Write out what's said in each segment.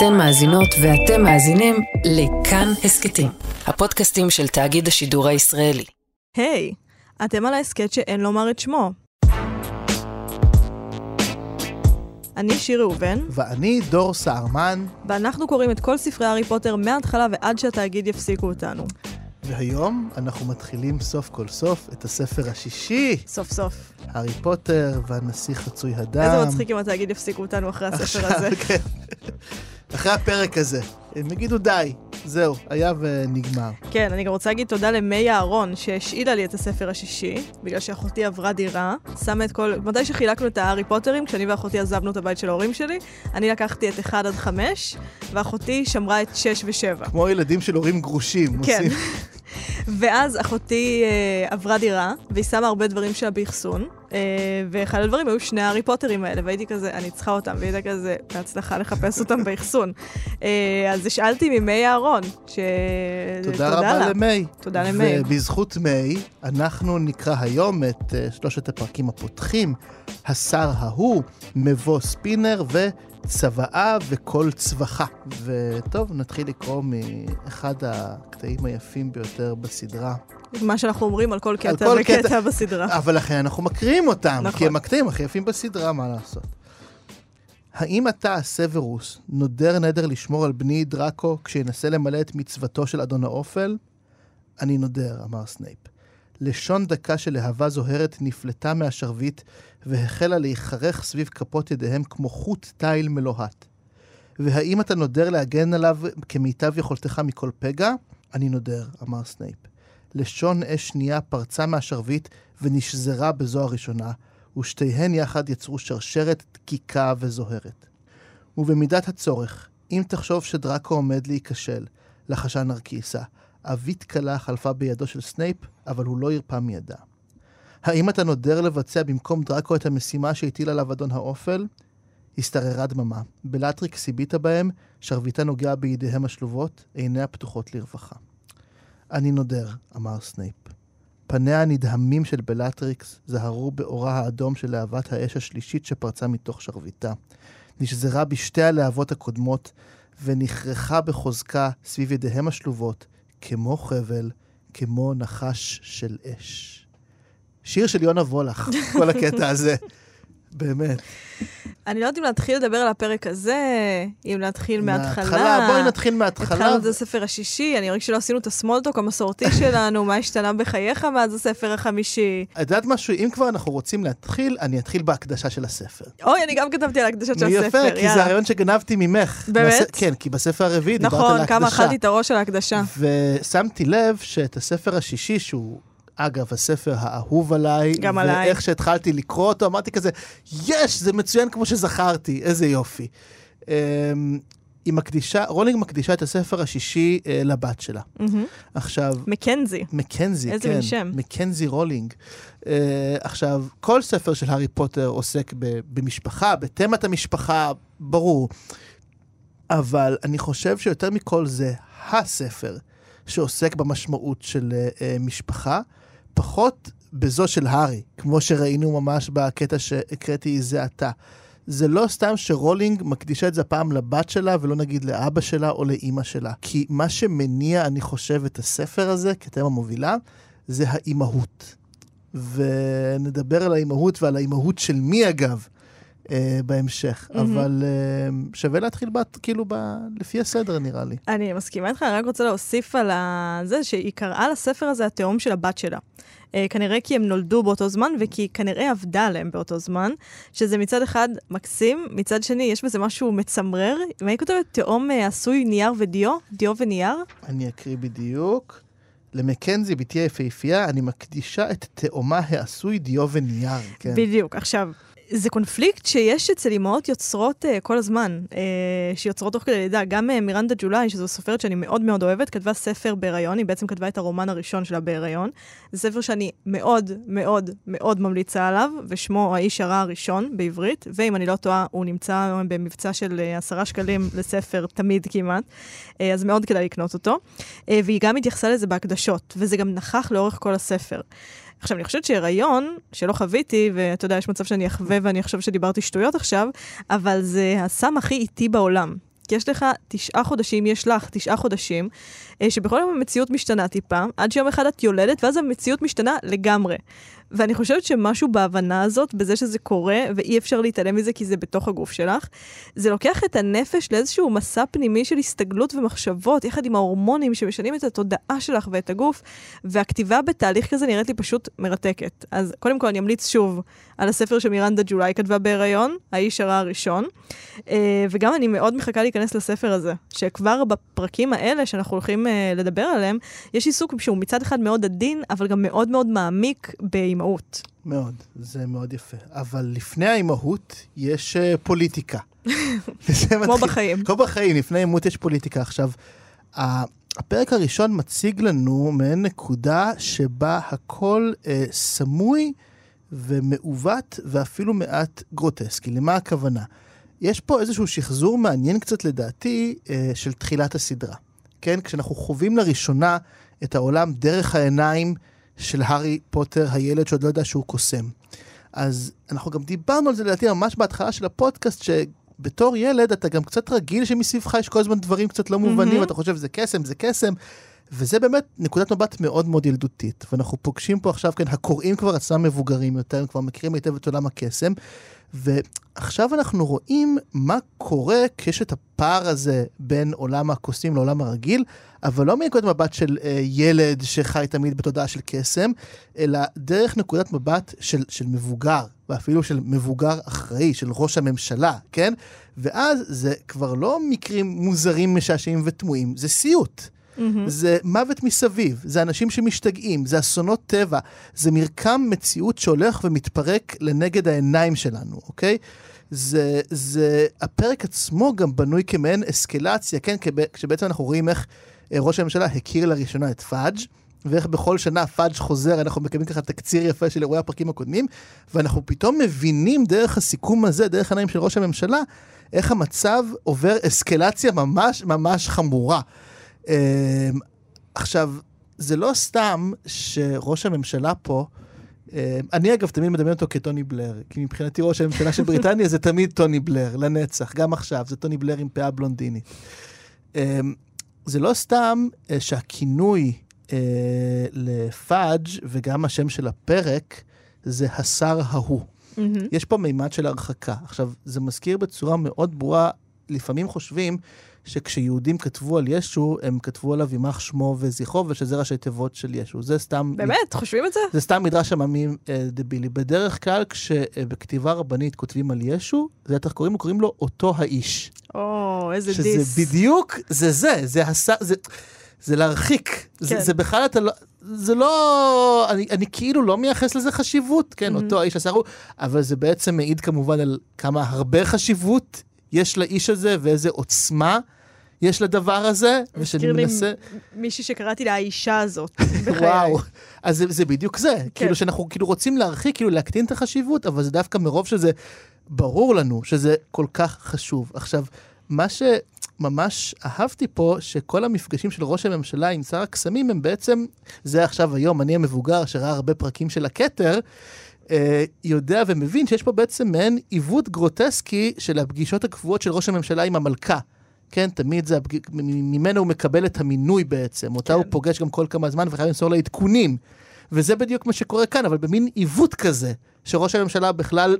אתן מאזינות ואתם מאזינים לכאן הסכתים, הפודקאסטים של תאגיד השידור הישראלי. היי, hey, אתם על ההסכת שאין לומר את שמו. אני שיר ראובן. ואני דור סהרמן. ואנחנו קוראים את כל ספרי הארי פוטר מההתחלה ועד שהתאגיד יפסיקו אותנו. והיום אנחנו מתחילים סוף כל סוף את הספר השישי. סוף סוף. הארי פוטר והנסיך חצוי הדם. איזה מצחיק אם התאגיד יפסיקו אותנו אחרי הספר עכשיו, הזה. כן. אחרי הפרק הזה. הם יגידו די, זהו, היה ונגמר. כן, אני גם רוצה להגיד תודה למי אהרון, שהשאילה לי את הספר השישי, בגלל שאחותי עברה דירה, שמה את כל... מתי שחילקנו את הארי פוטרים, כשאני ואחותי עזבנו את הבית של ההורים שלי, אני לקחתי את 1 עד 5, ואחותי שמרה את 6 ו-7. כמו ילדים של הורים גרושים. כן. ואז אחותי אה, עברה דירה, והיא שמה הרבה דברים שלה באחסון, אה, ואחד הדברים היו שני הארי פוטרים האלה, והייתי כזה, אני צריכה אותם, והיא הייתה כזה, בהצלחה לחפש אותם באחסון. אה, אז השאלתי ממי אהרון, ש... תודה רבה לה. למי. תודה למי. ובזכות מי, אנחנו נקרא היום את uh, שלושת הפרקים הפותחים, השר ההוא, מבוא ספינר וצוואה וכל צווחה. וטוב, נתחיל לקרוא מאחד הקטעים היפים ביותר בסדרה. מה שאנחנו אומרים על כל קטע כל וקטע קטע. בסדרה. אבל לכן אנחנו מקריאים אותם, נכון. כי הם הקטעים הכי יפים בסדרה, מה לעשות. האם אתה, סוורוס, נודר נדר לשמור על בני דראקו כשינסה למלא את מצוותו של אדון האופל? אני נודר, אמר סנייפ. לשון דקה של להבה זוהרת נפלטה מהשרביט והחלה להיכרך סביב כפות ידיהם כמו חוט תיל מלוהט. והאם אתה נודר להגן עליו כמיטב יכולתך מכל פגע? אני נודר, אמר סנייפ. לשון אש שנייה פרצה מהשרביט ונשזרה בזו הראשונה, ושתיהן יחד יצרו שרשרת דקיקה וזוהרת. ובמידת הצורך, אם תחשוב שדראקו עומד להיכשל, לחשה נרקיסה, עווית קלה חלפה בידו של סנייפ, אבל הוא לא הרפה מידה. האם אתה נודר לבצע במקום דראקו את המשימה שהטיל עליו אדון האופל? השתררה דממה. בלטריקס הביטה בהם, שרביטה נוגע בידיהם השלובות, עיניה פתוחות לרווחה. אני נודר, אמר סנייפ. פניה הנדהמים של בלטריקס זהרו באורה האדום של להבת האש השלישית שפרצה מתוך שרביטה. נשזרה בשתי הלהבות הקודמות, ונכרכה בחוזקה סביב ידיהם השלובות, כמו חבל, כמו נחש של אש. שיר של יונה וולך, כל הקטע הזה. באמת. אני לא יודעת אם להתחיל לדבר על הפרק הזה, אם להתחיל מההתחלה. מההתחלה, בואי נתחיל מההתחלה. התחלנו את הספר השישי, אני רואה שלא עשינו את הסמולטוק המסורתי שלנו, מה השתנה בחייך מאז הספר החמישי. את יודעת משהו? אם כבר אנחנו רוצים להתחיל, אני אתחיל בהקדשה של הספר. אוי, אני גם כתבתי על הקדשות של הספר, יפה, כי זה. הרעיון שגנבתי ממך. באמת? כן, כי בספר הרביעי דיברת על נכון, ההקדשה. כמה אכלתי את הראש של ההקדשה. ושמתי לב שאת הספר השישי, שהוא, אגב, הספר האהוב עליי, גם עליי. ואיך שהתחלתי לקרוא אותו, אמרתי כזה, יש, זה מצוין כמו שזכרתי, איזה יופי. אמ, היא מקדישה, רולינג מקדישה את הספר השישי אה, לבת שלה. מהמם. עכשיו, מקנזי. מקנזי, איזה כן. מין שם. מקנזי רולינג. אה, עכשיו, כל ספר של הארי פוטר עוסק ב- במשפחה, בתמת המשפחה, ברור. אבל אני חושב שיותר מכל זה הספר שעוסק במשמעות של uh, uh, משפחה, פחות בזו של הארי, כמו שראינו ממש בקטע שהקראתי זה עתה. זה לא סתם שרולינג מקדישה את זה הפעם לבת שלה, ולא נגיד לאבא שלה או לאימא שלה. כי מה שמניע, אני חושב, את הספר הזה כתמה מובילה, זה האימהות. ונדבר על האימהות ועל האימהות של מי, אגב, בהמשך. מהמם. אבל אה, שווה להתחיל בת, כאילו ב, לפי הסדר, נראה לי. אני מסכימה איתך, אני רק רוצה להוסיף על זה שהיא קראה לספר הזה התהום של הבת שלה. אה, כנראה כי הם נולדו באותו זמן, וכי כנראה עבדה עליהם באותו זמן, שזה מצד אחד מקסים, מצד שני יש בזה משהו מצמרר. מה היא כותבת? תהום אה, עשוי נייר ודיו? דיו ונייר? אני אקריא בדיוק. למקנזי, בתי היפהפייה, אני מקדישה את תאומה העשוי דיו ונייר. כן. בדיוק. עכשיו, זה קונפליקט שיש אצל אימהות יוצרות uh, כל הזמן, uh, שיוצרות תוך כדי לידה. גם uh, מירנדה ג'ולי, שזו סופרת שאני מאוד מאוד אוהבת, כתבה ספר בהיריון, היא בעצם כתבה את הרומן הראשון שלה בהיריון. זה ספר שאני מאוד מאוד מאוד ממליצה עליו, ושמו האיש הרע הראשון בעברית, ואם אני לא טועה, הוא נמצא במבצע של uh, עשרה שקלים לספר, תמיד כמעט, uh, אז מאוד כדאי לקנות אותו. Uh, והיא גם התייחסה לזה בהקדשות, וזה גם נכח לאורך כל הספר. עכשיו, אני חושבת שהיריון, שלא חוויתי, ואתה יודע, יש מצב שאני אחווה ואני אחשוב שדיברתי שטויות עכשיו, אבל זה הסם הכי איטי בעולם. כי יש לך תשעה חודשים, יש לך תשעה חודשים, אה, שבכל יום המציאות משתנה טיפה, עד שיום אחד את יולדת, ואז המציאות משתנה לגמרי. ואני חושבת שמשהו בהבנה הזאת, בזה שזה קורה, ואי אפשר להתעלם מזה כי זה בתוך הגוף שלך, זה לוקח את הנפש לאיזשהו מסע פנימי של הסתגלות ומחשבות, יחד עם ההורמונים שמשנים את התודעה שלך ואת הגוף, והכתיבה בתהליך כזה נראית לי פשוט מרתקת. אז קודם כל אני אמליץ שוב על הספר שמירנדה ג'ולי כתבה בהיריון, האיש הרע הראשון, אה, וגם אני מאוד מחכה להיכנס לספר הזה, שכבר בפרקים האלה שאנחנו הולכים אה, לדבר עליהם, יש עיסוק שהוא מצד אחד מאוד עדין, אבל גם מאוד מאוד מעמיק באימהות. מאוד, זה מאוד יפה. אבל לפני האימהות יש uh, פוליטיקה. כמו בחיים. כמו בחיים, לפני אימות יש פוליטיקה. עכשיו, הפרק הראשון מציג לנו מעין נקודה שבה הכל uh, סמוי ומעוות ואפילו מעט גרוטסקי. למה הכוונה? יש פה איזשהו שחזור מעניין קצת לדעתי uh, של תחילת הסדרה. כן? כשאנחנו חווים לראשונה את העולם דרך העיניים של הארי פוטר, הילד שעוד לא יודע שהוא קוסם. אז אנחנו גם דיברנו על זה לדעתי ממש בהתחלה של הפודקאסט, שבתור ילד אתה גם קצת רגיל שמסביבך יש כל הזמן דברים קצת לא מובנים, mm-hmm. אתה חושב זה קסם, זה קסם. וזה באמת נקודת מבט מאוד מאוד ילדותית. ואנחנו פוגשים פה עכשיו, כן, הקוראים כבר עצמם מבוגרים יותר, הם כבר מכירים היטב את עולם הקסם. ועכשיו אנחנו רואים מה קורה כשיש את הפער הזה בין עולם הקוסמים לעולם הרגיל, אבל לא מנקודת מבט של אה, ילד שחי תמיד בתודעה של קסם, אלא דרך נקודת מבט של, של מבוגר, ואפילו של מבוגר אחראי, של ראש הממשלה, כן? ואז זה כבר לא מקרים מוזרים, משעשעים ותמוהים, זה סיוט. אמ-המ. זה מוות מסביב, זה אנשים שמשתגעים, זה אסונות טבע, זה מרקם מציאות שהולך ומתפרק לנגד העיניים שלנו, אוקיי? זה, זה, הפרק עצמו גם בנוי כמעין אסקלציה, כן? כשבעצם אנחנו רואים איך אה, ראש הממשלה הכיר לראשונה את פאג'. ואיך בכל שנה פאג' חוזר, אנחנו מקבלים ככה תקציר יפה של אירועי הפרקים הקודמים, ואנחנו פתאום מבינים דרך הסיכום הזה, דרך העיניים של ראש הממשלה, איך המצב עובר אסקלציה ממש ממש חמורה. אמ, עכשיו, זה לא סתם שראש הממשלה פה, אמ, אני אגב תמיד מדמיין אותו כטוני בלר, כי מבחינתי ראש הממשלה של בריטניה זה תמיד טוני בלר, לנצח, גם עכשיו, זה טוני בלר עם פאה בלונדינית. אמ, זה לא סתם אה, שהכינוי אה, לפאג' וגם השם של הפרק זה השר ההוא. יש פה מימד של הרחקה. עכשיו, זה מזכיר בצורה מאוד ברורה, לפעמים חושבים שכשיהודים כתבו על ישו, הם כתבו עליו יימח שמו וזכרו, ושזה ראשי תיבות של ישו. זה סתם... באמת? חושבים את זה? זה סתם מדרש עממי אה, דבילי. בדרך כלל, כשבכתיבה רבנית כותבים על ישו, זה איך קוראים לו? קוראים לו אותו האיש. או, איזה שזה דיס. שזה בדיוק, זה זה, זה הס... זה... זה להרחיק. כן. זה, זה בכלל אתה לא... זה לא... אני, אני כאילו לא מייחס לזה חשיבות, כן, mm-hmm. אותו האיש עשה הוא, אבל זה בעצם מעיד כמובן על כמה הרבה חשיבות יש לאיש הזה ואיזה עוצמה יש לדבר הזה. לי מנסה... מישהי שקראתי לה האישה הזאת. וואו, אז זה, זה בדיוק זה. כן. כאילו שאנחנו כאילו רוצים להרחיק, כאילו להקטין את החשיבות, אבל זה דווקא מרוב שזה ברור לנו שזה כל כך חשוב. עכשיו, מה שממש אהבתי פה, שכל המפגשים של ראש הממשלה עם שר הקסמים הם בעצם, זה עכשיו היום, אני המבוגר שראה הרבה פרקים של הכתר, יודע ומבין שיש פה בעצם מעין עיוות גרוטסקי של הפגישות הקבועות של ראש הממשלה עם המלכה. כן, תמיד זה, ממנו הוא מקבל את המינוי בעצם, אותה כן. הוא פוגש גם כל כמה זמן וחייב למסור לה עדכונים. וזה בדיוק מה שקורה כאן, אבל במין עיוות כזה, שראש הממשלה בכלל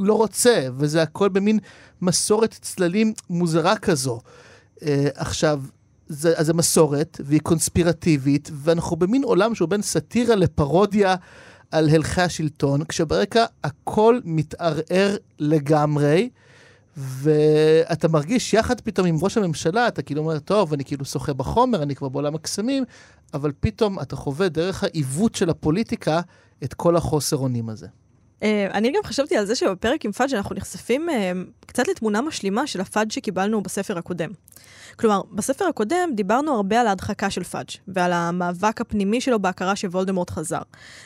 לא רוצה, וזה הכל במין מסורת צללים מוזרה כזו. Uh, עכשיו, זה, אז זה מסורת, והיא קונספירטיבית, ואנחנו במין עולם שהוא בין סאטירה לפרודיה על הלכי השלטון, כשברקע הכל מתערער לגמרי, ואתה מרגיש יחד פתאום עם ראש הממשלה, אתה כאילו אומר, טוב, אני כאילו שוחה בחומר, אני כבר בעולם הקסמים, אבל פתאום אתה חווה דרך העיוות של הפוליטיקה את כל החוסר אונים הזה. Uh, אני גם חשבתי על זה שבפרק עם פאג' אנחנו נחשפים uh, קצת לתמונה משלימה של הפאג' שקיבלנו בספר הקודם. כלומר, בספר הקודם דיברנו הרבה על ההדחקה של פאג' ועל המאבק הפנימי שלו בהכרה שוולדמורט חזר,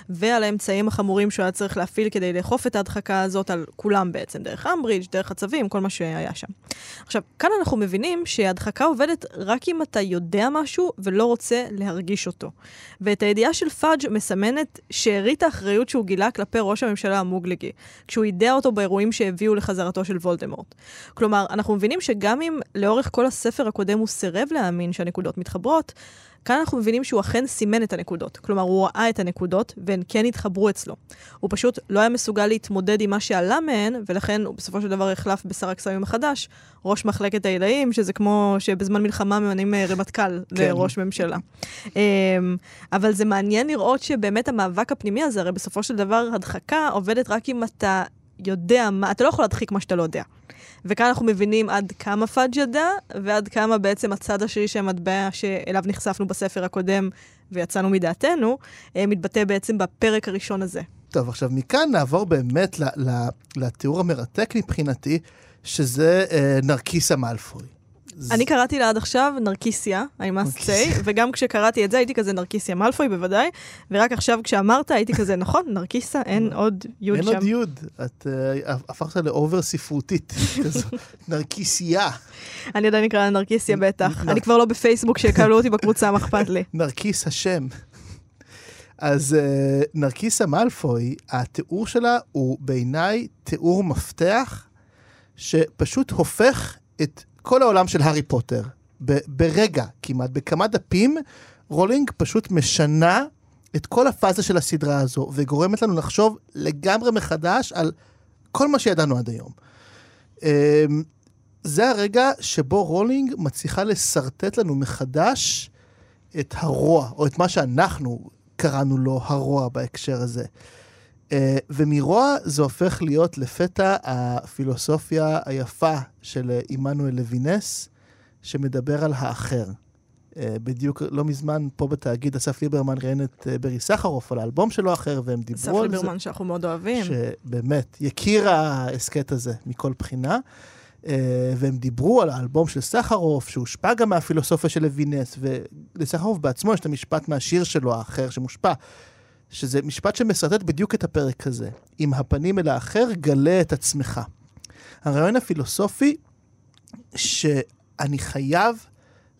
ועל האמצעים החמורים שהוא היה צריך להפעיל כדי לאכוף את ההדחקה הזאת על כולם בעצם, דרך אמברידג', דרך הצווים, כל מה שהיה שם. עכשיו, כאן אנחנו מבינים שההדחקה עובדת רק אם אתה יודע משהו ולא רוצה להרגיש אותו. ואת הידיעה של פאג' מסמנת שארית האחריות שהוא גילה כלפי ראש הממשלה המוגלגי, כשהוא יידע אותו באירועים שהביאו לחזרתו של וולדמורט. כלומר, אנחנו מבינים שגם אם לאורך כל הספר הקודם הוא סירב להאמין שהנקודות מתחברות, כאן אנחנו מבינים שהוא אכן סימן את הנקודות. כלומר, הוא ראה את הנקודות, והן כן התחברו אצלו. הוא פשוט לא היה מסוגל להתמודד עם מה שעלה מהן, ולכן הוא בסופו של דבר החלף בשר הקסמים החדש, ראש מחלקת העילאים, שזה כמו שבזמן מלחמה ממנים אה, רמטכ"ל כן. לראש ממשלה. אמ, אבל זה מעניין לראות שבאמת המאבק הפנימי הזה, הרי בסופו של דבר הדחקה עובדת רק אם אתה יודע מה, אתה לא יכול להדחיק מה שאתה לא יודע. וכאן אנחנו מבינים עד כמה פאג' ידע, ועד כמה בעצם הצד השני של המטבע שאליו נחשפנו בספר הקודם ויצאנו מדעתנו, אה, מתבטא בעצם בפרק הראשון הזה. טוב, עכשיו מכאן נעבור באמת לתיאור המרתק מבחינתי, שזה אה, נרקיסה מאלפוי. אני קראתי לה עד עכשיו נרקיסיה, I must נרקיסיה. say, וגם כשקראתי את זה הייתי כזה נרקיסיה מאלפוי בוודאי, ורק עכשיו כשאמרת הייתי כזה, נכון, נרקיסה, אין עוד יוד אין שם. עוד יוד, את אה, הפכת לאובר ספרותית, כזו, נרקיסייה. אני עדיין אקרא לה נרקיסיה בטח. אני כבר לא בפייסבוק שיקבלו אותי בקבוצה, מה אכפת לי. נרקיס השם. אז uh, נרקיסה מאלפוי, התיאור שלה הוא בעיניי תיאור מפתח שפשוט הופך את כל העולם של הארי פוטר. ב- ברגע כמעט, בכמה דפים, רולינג פשוט משנה את כל הפאזה של הסדרה הזו, וגורמת לנו לחשוב לגמרי מחדש על כל מה שידענו עד היום. אמ, זה הרגע שבו רולינג מצליחה לשרטט לנו מחדש את הרוע, או את מה שאנחנו קראנו לו הרוע בהקשר הזה. אה, ומרוע זה הופך להיות לפתע הפילוסופיה היפה של אה, עמנואל לוינס, שמדבר על האחר. Uh, בדיוק לא מזמן פה בתאגיד אסף ליברמן ראיין את ברי סחרוף על האלבום שלו אחר, והם אסף דיברו על זה. ליברמן שאנחנו מאוד אוהבים. שבאמת יקיר ההסכת הזה מכל בחינה. אה, והם דיברו על האלבום של סחרוף, שהושפע גם מהפילוסופיה של לוינס, ולסחרוף בעצמו יש את המשפט מהשיר שלו האחר שמושפע, שזה משפט שמסרטט בדיוק את הפרק הזה. עם הפנים אל האחר, גלה את עצמך. הרעיון הפילוסופי שאני חייב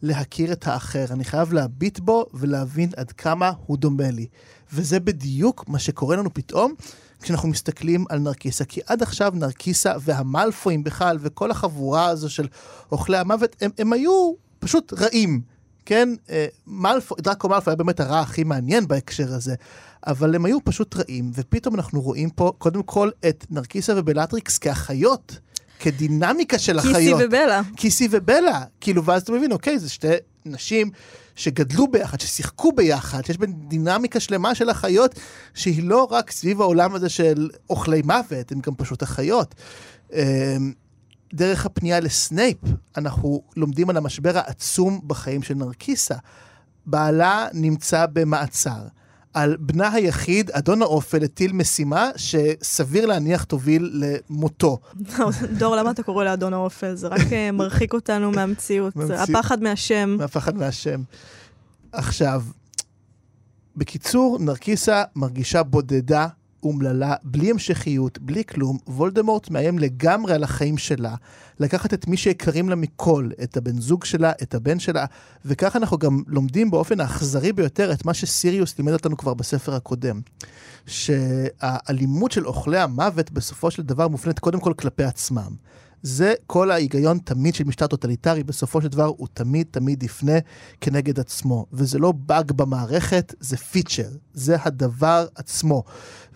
להכיר את האחר, אני חייב להביט בו ולהבין עד כמה הוא דומה לי. וזה בדיוק מה שקורה לנו פתאום כשאנחנו מסתכלים על נרקיסה. כי עד עכשיו נרקיסה והמלפואים בכלל, וכל החבורה הזו של אוכלי המוות, הם, הם היו פשוט רעים. כן, אה, מלפו, דראקו מלפו היה באמת הרע הכי מעניין בהקשר הזה, אבל הם היו פשוט רעים, ופתאום אנחנו רואים פה קודם כל את נרקיסה ובלטריקס כאחיות, כדינמיקה של קיסי אחיות. ובלה. קיסי ובלה, כאילו, ואז אתה מבין, אוקיי, זה שתי נשים שגדלו ביחד, ששיחקו ביחד, שיש בין דינמיקה שלמה של אחיות, שהיא לא רק סביב העולם הזה של אוכלי מוות, הן גם פשוט אחיות. דרך הפנייה לסנייפ, אנחנו לומדים על המשבר העצום בחיים של נרקיסה. בעלה נמצא במעצר. על בנה היחיד, אדון האופל, הטיל משימה שסביר להניח תוביל למותו. דור, למה אתה קורא לאדון האופל? זה רק אה, מרחיק אותנו מהמציאות. הפחד מהשם. מהפחד מהשם. עכשיו, בקיצור, נרקיסה מרגישה בודדה, אומללה, בלי המשכיות, בלי כלום. וולדמורט מאיים לגמרי על החיים שלה, לקחת את מי שיקרים לה מכל, את הבן זוג שלה, את הבן שלה, וככה אנחנו גם לומדים באופן האכזרי ביותר את מה שסיריוס לימד אותנו כבר בספר הקודם. שהאלימות של אוכלי המוות בסופו של דבר מופנית קודם כל כלפי עצמם. זה כל ההיגיון תמיד של משטר טוטליטרי, בסופו של דבר הוא תמיד תמיד יפנה כנגד עצמו. וזה לא באג במערכת, זה פיצ'ר, זה הדבר עצמו.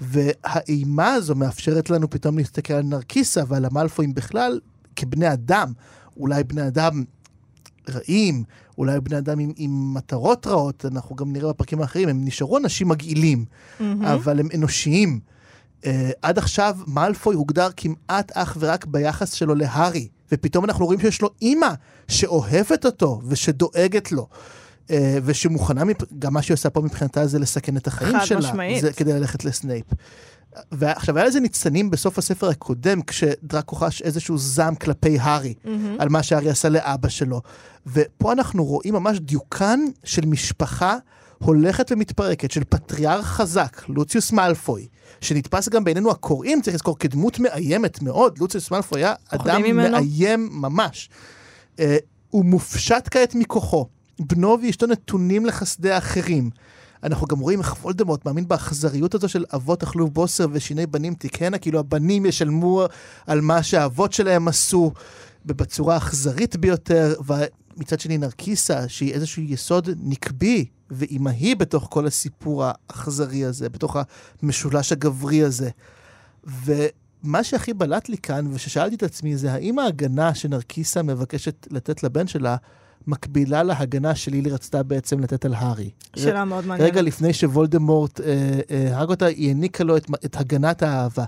והאימה הזו מאפשרת לנו פתאום להסתכל על נרקיסה ועל המלפואים בכלל כבני אדם. אולי בני אדם רעים, אולי בני אדם עם, עם מטרות רעות, אנחנו גם נראה בפרקים האחרים, הם נשארו אנשים מגעילים, מהמם. אבל הם אנושיים. Uh, עד עכשיו מאלפוי הוגדר כמעט אך ורק ביחס שלו להארי, ופתאום אנחנו רואים שיש לו אימא שאוהבת אותו ושדואגת לו. uh, ושמוכנה. גם מה שהיא עושה פה מבחינתה זה לסכן את החיים חד שלה. משמעית. זה כדי ללכת לסנייפ. ועכשיו, היה לזה ניצנים בסוף הספר הקודם, כשדראקו חש איזשהו זעם כלפי הארי, מהמם. על מה שהארי עשה לאבא שלו. ופה אנחנו רואים ממש דיוקן של משפחה הולכת ומתפרקת, של פטריארך חזק, לוציוס מאלפוי, שנתפס גם בעינינו הקוראים, צריך לזכור, כדמות מאיימת מאוד. לוציוס מאלפוי היה אדם ממנו. מאיים ממש. אה, הוא מופשט כעת מכוחו. בנו ואשתו נתונים לחסדי האחרים. אנחנו גם רואים איך וולדמורט מאמין באכזריות הזו של אבות אכלו בוסר ושיני בנים תקהנה, כאילו הבנים ישלמו על מה שהאבות שלהם עשו בצורה האכזרית ביותר, ומצד שני נרקיסה, שהיא איזשהו יסוד נקבי ואימהי בתוך כל הסיפור האכזרי הזה, בתוך המשולש הגברי הזה. ומה שהכי בלט לי כאן, וששאלתי את עצמי, זה האם ההגנה שנרקיסה מבקשת לתת לבן שלה, מקבילה להגנה שלילי רצתה בעצם לתת על הארי. שאלה מאוד מעניינת. רגע לפני שוולדמורט אה, אה, הרג אותה, היא העניקה לו את, את הגנת האהבה.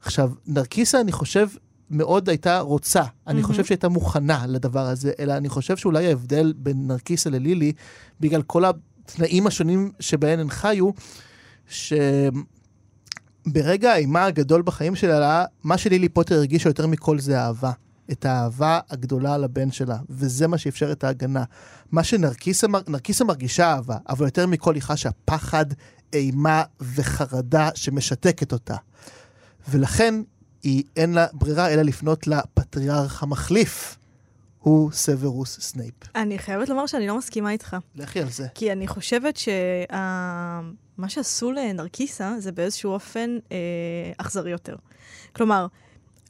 עכשיו, נרקיסה, אני חושב, מאוד הייתה רוצה. אני. חושב שהייתה מוכנה לדבר הזה, אלא אני חושב שאולי ההבדל בין נרקיסה ללילי, בגלל כל התנאים השונים שבהן הן חיו, שברגע האימה הגדול בחיים שלה, מה שלילי פוטר הרגישה יותר מכל זה אהבה. את האהבה הגדולה לבן שלה, וזה מה שאפשר את ההגנה. מה שנרקיסה נרקיסה מרגישה אהבה, אבל יותר מכל היא חשה פחד, אימה וחרדה שמשתקת אותה. ולכן היא אין לה ברירה אלא לפנות לפטריארך המחליף, הוא סוורוס סנייפ. אני חייבת לומר שאני לא מסכימה איתך. לכי על זה. כי אני חושבת שמה שעשו לנרקיסה זה באיזשהו אופן אה, אכזרי יותר. כלומר,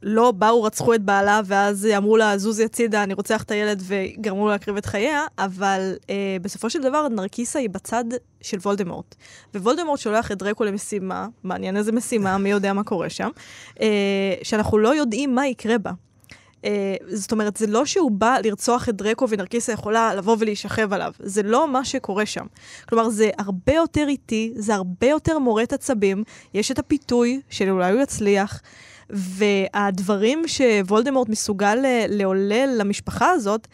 לא באו, רצחו את בעלה, ואז אמרו לה, זוזי הצידה, אני רוצח את הילד, וגרמו לה להקריב את חייה, אבל אה, בסופו של דבר, נרקיסה היא בצד של וולדמורט. ווולדמורט שולח את דרקו למשימה, מעניין איזה משימה, מי יודע מה קורה שם, אה, שאנחנו לא יודעים מה יקרה בה. אה, זאת אומרת, זה לא שהוא בא לרצוח את דרקו ונרקיסה יכולה לבוא ולהישכב עליו. זה לא מה שקורה שם. כלומר, זה הרבה יותר איטי, זה הרבה יותר מורט עצבים, יש את הפיתוי של אולי הוא יצליח, והדברים שוולדמורט מסוגל ל- לעולל למשפחה הזאת,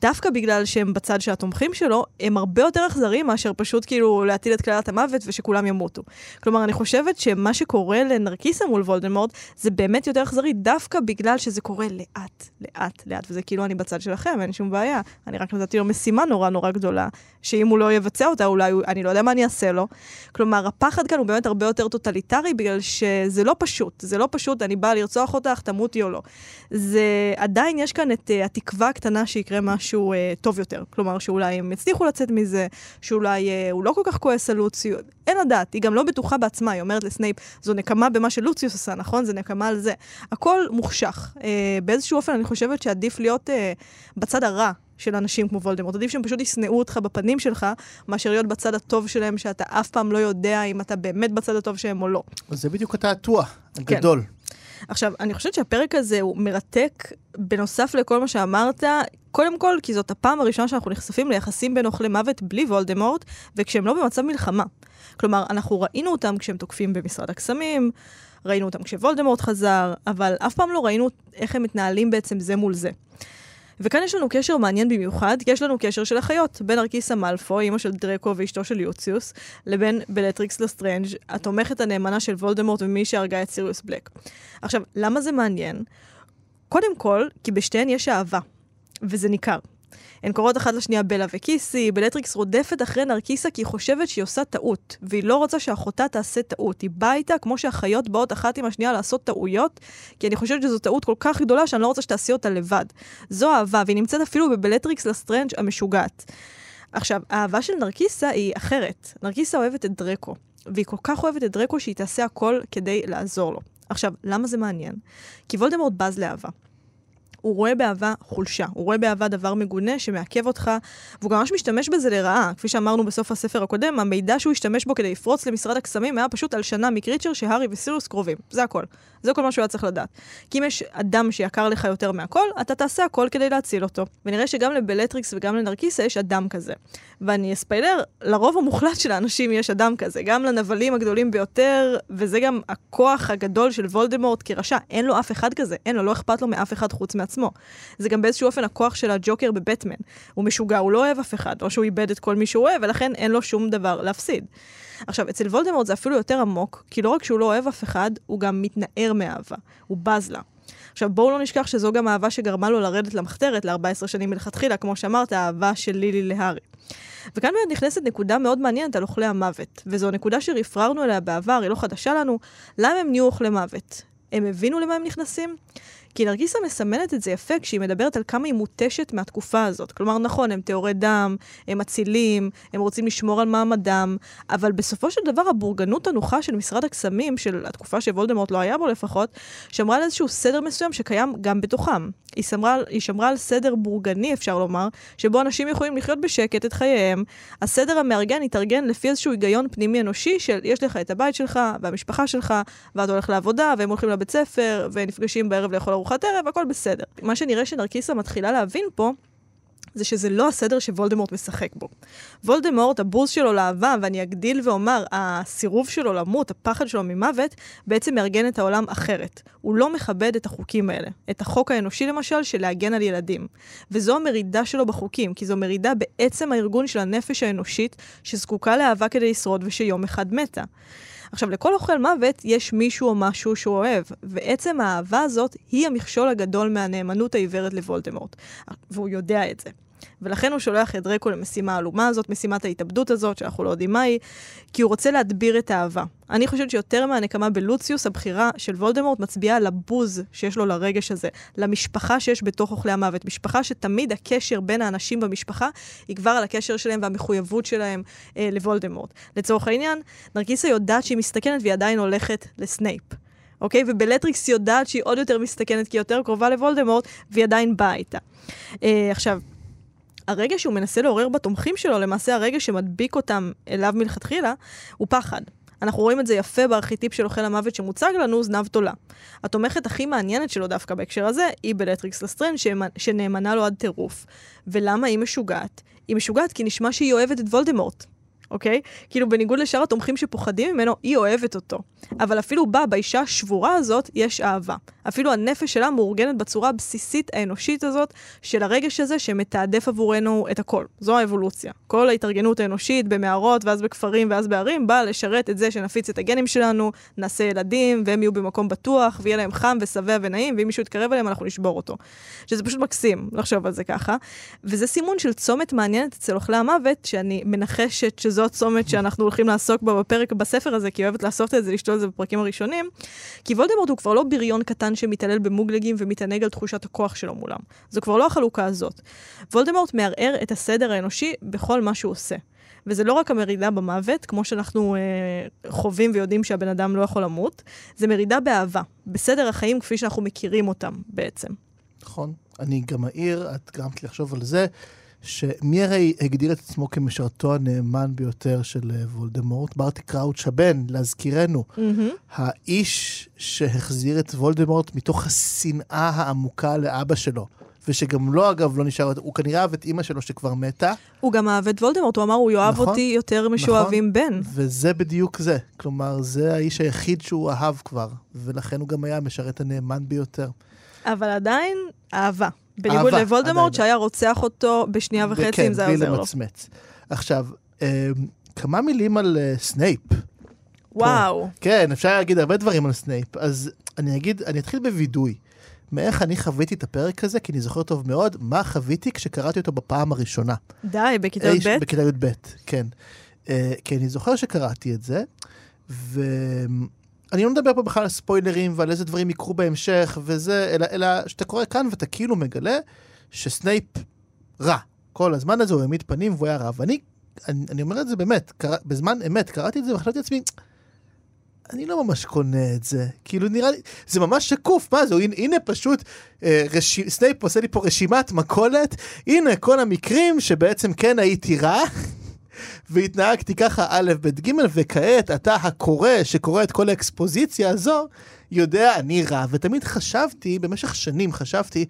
דווקא בגלל שהם בצד של התומכים שלו, הם הרבה יותר אכזריים מאשר פשוט כאילו להטיל את קללת המוות ושכולם ימותו. כלומר, אני חושבת שמה שקורה לנרקיסה מול וולדמורט, זה באמת יותר אכזרי דווקא בגלל שזה קורה לאט, לאט, לאט, וזה כאילו אני בצד שלכם, אין שום בעיה. אני רק נתתי לו משימה נורא נורא גדולה, שאם הוא לא יבצע אותה, אולי הוא, אני לא יודע מה אני אעשה לו. כלומר, הפחד כאן הוא באמת הרבה יותר טוטליטרי, בגלל שזה לא פשוט. זה לא פשוט, אני באה לרצוח אותך, תמותי או לא. זה, עדיין יש כאן את uh, uh, טוב יותר. כלומר, שאולי הם יצליחו לצאת מזה, שאולי uh, הוא לא כל כך כועס על לוציוס. אין לדעת, היא גם לא בטוחה בעצמה, היא אומרת לסנייפ, זו נקמה במה שלוציוס עשה, נכון? זה נקמה על זה. הכל מוחשך. Uh, באיזשהו אופן אני חושבת שעדיף להיות uh, בצד הרע של אנשים כמו וולדמורט. עדיף שהם פשוט ישנאו אותך בפנים שלך, מאשר להיות בצד הטוב שלהם, שאתה אף פעם לא יודע אם אתה באמת בצד הטוב שלהם או לא. זה בדיוק התעתוע הגדול. עכשיו, אני חושבת שהפרק הזה הוא מרתק, בנוסף לכל מה שאמרת, קודם כל, כי זאת הפעם הראשונה שאנחנו נחשפים ליחסים בין אוכלי מוות בלי וולדמורט, וכשהם לא במצב מלחמה. כלומר, אנחנו ראינו אותם כשהם תוקפים במשרד הקסמים, ראינו אותם כשוולדמורט חזר, אבל אף פעם לא ראינו איך הם מתנהלים בעצם זה מול זה. וכאן יש לנו קשר מעניין במיוחד, יש לנו קשר של אחיות, בין ארקיסה מאלפו, אימא של דרקו ואשתו של יוציוס, לבין בלטריקס לסטרנג', התומכת הנאמנה של וולדמורט ומי שהרגה את סיריוס בלק. עכשיו, למה זה מעניין? קודם כל, כי בשתיהן יש אהבה, וזה ניכר. הן קוראות אחת לשנייה בלה וקיסי, בלטריקס רודפת אחרי נרקיסה כי היא חושבת שהיא עושה טעות, והיא לא רוצה שאחותה תעשה טעות. היא באה איתה כמו שאחיות באות אחת עם השנייה לעשות טעויות, כי אני חושבת שזו טעות כל כך גדולה שאני לא רוצה שתעשי אותה לבד. זו אהבה, והיא נמצאת אפילו בבלטריקס לסטרנג' המשוגעת. עכשיו, האהבה של נרקיסה היא אחרת. נרקיסה אוהבת את דרקו, והיא כל כך אוהבת את דרקו שהיא תעשה הכל כדי לעזור לו. עכשיו, למה זה מעניין? כי וולדמורט בז לאהבה. הוא רואה באהבה חולשה, הוא רואה באהבה דבר מגונה שמעכב אותך, והוא גם ממש משתמש בזה לרעה. כפי שאמרנו בסוף הספר הקודם, המידע שהוא השתמש בו כדי לפרוץ למשרד הקסמים היה פשוט הלשנה מקריצ'ר שהארי וסיריוס קרובים. זה הכל. זה כל מה שהוא היה צריך לדעת. כי אם יש אדם שיקר לך יותר מהכל, אתה תעשה הכל כדי להציל אותו. ונראה שגם לבלטריקס וגם לנרקיסה יש אדם כזה. ואני אספיילר, לרוב המוחלט של האנשים יש אדם כזה. גם לנבלים הגדולים ביותר, וזה גם הכוח הגדול של וולדמורט כרשע. אין לו אף אחד כזה, אין לו, לא אכפת לו מאף אחד חוץ מעצמו. זה גם באיזשהו אופן הכוח של הג'וקר בבטמן. הוא משוגע, הוא לא אוהב אף אחד, או שהוא איבד את כל מי שהוא אוהב, ולכן אין לו שום דבר להפסיד. עכשיו, אצל וולדמורט זה אפילו יותר עמוק, כי לא רק שהוא לא אוהב אף אחד, הוא גם מתנער מאהבה. הוא בז לה. עכשיו, בואו לא נשכח שזו גם האהבה שגרמה לו לרדת למחתרת ל-14 שנים מלכתחילה, כמו שאמרת, האהבה של לילי להארי. וכאן באמת נכנסת נקודה מאוד מעניינת על אוכלי המוות, וזו נקודה שרפררנו אליה בעבר, היא לא חדשה לנו. למה הם נהיו אוכלי מוות? הם הבינו למה הם נכנסים? כי נרגיסה מסמנת את זה יפה כשהיא מדברת על כמה היא מותשת מהתקופה הזאת. כלומר, נכון, הם טהורי דם, הם אצילים, הם רוצים לשמור על מעמדם, אבל בסופו של דבר הבורגנות הנוחה של משרד הקסמים, של התקופה שוולדמורט לא היה בו לפחות, שמרה על איזשהו סדר מסוים שקיים גם בתוכם. היא, שמרה, היא שמרה על סדר בורגני, אפשר לומר, שבו אנשים יכולים לחיות בשקט את חייהם. הסדר המארגן התארגן לפי איזשהו היגיון פנימי אנושי של יש לך את הבית שלך והמשפחה שלך, ואתה הולך לעבודה, והם הולכים לבית ספר, ונפגשים בערב לאכול ארוחת ערב, הכל בסדר. מה שנראה שנרקיסה מתחילה להבין פה, זה שזה לא הסדר שוולדמורט משחק בו. וולדמורט, הבוז שלו לאהבה, ואני אגדיל ואומר, הסירוב שלו למות, הפחד שלו ממוות, בעצם מארגן את העולם אחרת. הוא לא מכבד את החוקים האלה. את החוק האנושי למשל, של להגן על ילדים. וזו המרידה שלו בחוקים, כי זו מרידה בעצם הארגון של הנפש האנושית, שזקוקה לאהבה כדי לשרוד ושיום אחד מתה. עכשיו, לכל אוכל מוות יש מישהו או משהו שהוא אוהב, ועצם האהבה הזאת היא המכשול הגדול מהנאמנות העיוורת לוולדמורט. והוא יודע את זה. ולכן הוא שולח את דרקו למשימה העלומה הזאת, משימת ההתאבדות הזאת, שאנחנו לא יודעים מהי, כי הוא רוצה להדביר את האהבה. אני חושבת שיותר מהנקמה בלוציוס, הבחירה של וולדמורט מצביעה על הבוז שיש לו לרגש הזה, למשפחה שיש בתוך אוכלי המוות. משפחה שתמיד הקשר בין האנשים במשפחה יגבר על הקשר שלהם והמחויבות שלהם אה, לוולדמורט. לצורך העניין, נרקיסה יודעת שהיא מסתכנת והיא עדיין הולכת לסנייפ. אוקיי? ובלטריקס יודעת שהיא עוד יותר מסתכנת כי היא יותר קרובה לוולדמורט, והיא עדיין באה איתה. אה, עכשיו, הרגע שהוא מנסה לעורר בתומכים שלו, למעשה הרגע שמדביק אותם אליו מלכתחילה, הוא פחד. אנחנו רואים את זה יפה בארכיטיפ של אוכל המוות שמוצג לנו, זנב תולע. התומכת הכי מעניינת שלו דווקא בהקשר הזה, היא בלטריקס לסטרן, שנאמנה לו עד טירוף. ולמה היא משוגעת? היא משוגעת כי נשמע שהיא אוהבת את וולדמורט. אוקיי? כאילו בניגוד לשאר התומכים שפוחדים ממנו, היא אוהבת אותו. אבל אפילו בה, באישה השבורה הזאת, יש אהבה. אפילו הנפש שלה מאורגנת בצורה הבסיסית האנושית הזאת, של הרגש הזה שמתעדף עבורנו את הכל. זו האבולוציה. כל ההתארגנות האנושית במערות, ואז בכפרים, ואז בערים, באה לשרת את זה שנפיץ את הגנים שלנו, נעשה ילדים, והם יהיו במקום בטוח, ויהיה להם חם ושבע ונעים, ואם מישהו יתקרב אליהם, אנחנו נשבור אותו. שזה פשוט מקסים לחשוב על זה ככה. וזה סימון של צומת מעניינת אצל אוכלי המוות, שאני מנחשת שזו הצומת שאנחנו הולכים לעסוק בה בפרק, בספר הזה, כי היא אוהבת לעשות את זה, לשתול את זה בפרקים הראשונים. כי וולדמורט הוא כבר לא בריון קטן שמתעלל במוגלגים ומתענג על תחושת הכוח שלו מולם. זו כבר לא החלוקה הזאת. וולדמורט מערער את הסדר האנושי בכל מה שהוא עושה. וזה לא רק המרידה במוות, כמו שאנחנו אה, חווים ויודעים שהבן אדם לא יכול למות, זה מרידה באהבה, בסדר החיים כפי שאנחנו מכירים אותם בעצם. נכון. אני גם אעיר, את גרמת לי לחשוב על זה, שמי הרי הגדיר את עצמו כמשרתו הנאמן ביותר של אה, וולדמורט? ברטי קראוץ' הבן, להזכירנו. Mm-hmm. האיש שהחזיר את וולדמורט מתוך השנאה העמוקה לאבא שלו. ושגם לו, אגב, לא נשאר, הוא כנראה אהב את אימא שלו שכבר מתה. הוא גם אהב את וולדמורט, הוא אמר, הוא יאהב נכון, אותי יותר משאוהבים נכון, בן. וזה בדיוק זה. כלומר, זה האיש היחיד שהוא אהב כבן, ולכן הוא גם היה המשרת הנאמן ביותר. אבל עדיין, אהבה. בניגוד לוולדמורט, שהיה רוצח אותו בשנייה וחצי, כן, אם זה היה עוזר לו. כן, למצמץ. עכשיו, אה, כמה מילים על אה, סנייפ. וואו. פה. כן, אפשר להגיד הרבה דברים על סנייפ. אז אני אגיד, אני אתחיל בווידוי. מאיך אני חוויתי את הפרק הזה, כי אני זוכר טוב מאוד מה חוויתי כשקראתי אותו בפעם הראשונה. די, בכיתה י"ב? בכיתה י"ב, כן. Uh, כי אני זוכר שקראתי את זה, ו... אני לא מדבר פה בכלל על ספוילרים ועל איזה דברים יקרו בהמשך וזה, אלא, אלא שאתה קורא כאן ואתה כאילו מגלה שסנייפ רע. כל הזמן הזה הוא העמיד פנים והוא היה רע. ואני אני, אני אומר את זה באמת, קרא, בזמן אמת, קראתי את זה וחשבתי לעצמי, אני לא ממש קונה את זה. כאילו נראה לי, זה ממש שקוף, מה זה, הנה, הנה פשוט, אה, רש... סנייפ עושה לי פה רשימת מכולת, הנה כל המקרים שבעצם כן הייתי רע. והתנהגתי ככה א', ב', ג', וכעת אתה הקורא שקורא את כל האקספוזיציה הזו, יודע אני רע. ותמיד חשבתי, במשך שנים חשבתי,